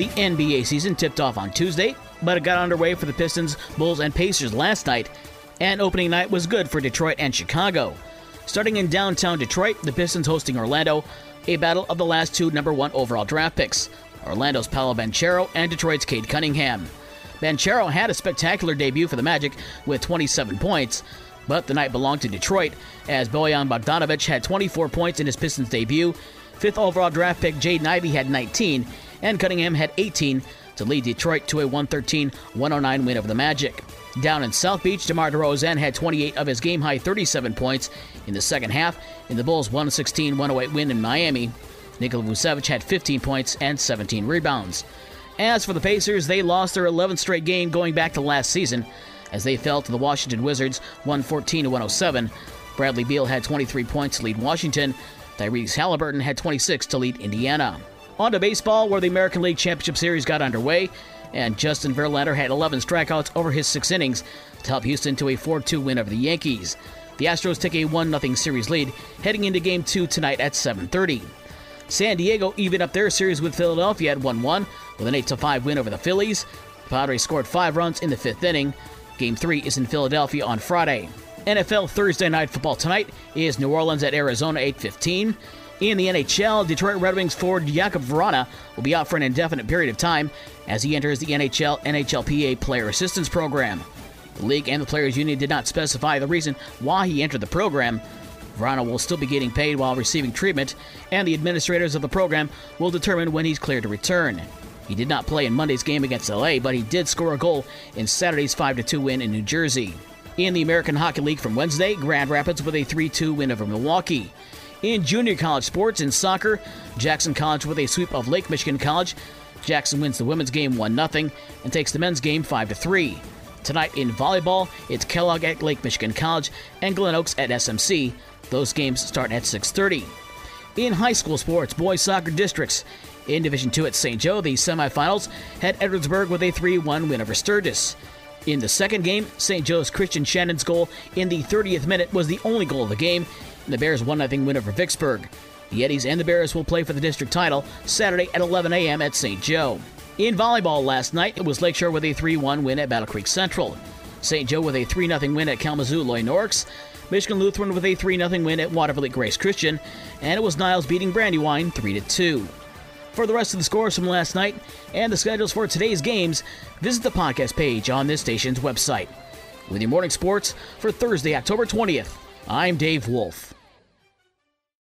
The NBA season tipped off on Tuesday, but it got underway for the Pistons, Bulls, and Pacers last night, and opening night was good for Detroit and Chicago. Starting in downtown Detroit, the Pistons hosting Orlando, a battle of the last two number one overall draft picks Orlando's Paolo Banchero and Detroit's Cade Cunningham. Banchero had a spectacular debut for the Magic with 27 points, but the night belonged to Detroit as Bojan Bogdanovic had 24 points in his Pistons debut. Fifth overall draft pick Jaden Ivey had 19, and Cunningham had 18 to lead Detroit to a 113 109 win over the Magic. Down in South Beach, DeMar DeRozan had 28 of his game high 37 points in the second half in the Bulls' 116 108 win in Miami. Nikola Vucevic had 15 points and 17 rebounds. As for the Pacers, they lost their 11th straight game going back to last season as they fell to the Washington Wizards 114 107. Bradley Beal had 23 points to lead Washington. Tyrese Haliburton had 26 to lead Indiana. On to baseball, where the American League Championship Series got underway, and Justin Verlander had 11 strikeouts over his six innings to help Houston to a 4 2 win over the Yankees. The Astros take a 1 0 series lead heading into Game 2 tonight at 7:30. San Diego evened up their series with Philadelphia at 1 1 with an 8 5 win over the Phillies. The Padres scored five runs in the fifth inning. Game 3 is in Philadelphia on Friday. NFL Thursday night football tonight is New Orleans at Arizona 8:15. In the NHL, Detroit Red Wings forward Jakub Vrana will be out for an indefinite period of time as he enters the NHL NHLPA Player Assistance Program. The league and the Players Union did not specify the reason why he entered the program. Vrana will still be getting paid while receiving treatment, and the administrators of the program will determine when he's cleared to return. He did not play in Monday's game against LA, but he did score a goal in Saturday's 5 2 win in New Jersey. In the American Hockey League from Wednesday, Grand Rapids with a 3 2 win over Milwaukee. In junior college sports in soccer, Jackson College with a sweep of Lake Michigan College. Jackson wins the women's game 1 0 and takes the men's game 5 3. Tonight in volleyball, it's Kellogg at Lake Michigan College and Glen Oaks at SMC. Those games start at 6:30. In high school sports, boys soccer districts. In Division 2 at St. Joe, the semifinals had Edwardsburg with a 3-1 win over Sturgis. In the second game, St. Joe's Christian Shannon's goal in the 30th minute was the only goal of the game, and the Bears 1 0 win over Vicksburg. The Eddies and the Bears will play for the district title Saturday at 11 a.m. at St. Joe. In volleyball last night, it was Lakeshore with a 3 1 win at Battle Creek Central. St. Joe with a 3 0 win at Kalamazoo Loy Norrix. Michigan Lutheran with a 3 0 win at Watervliet Grace Christian. And it was Niles beating Brandywine 3 2. For the rest of the scores from last night and the schedules for today's games, visit the podcast page on this station's website. With your morning sports for Thursday, October 20th, I'm Dave Wolf.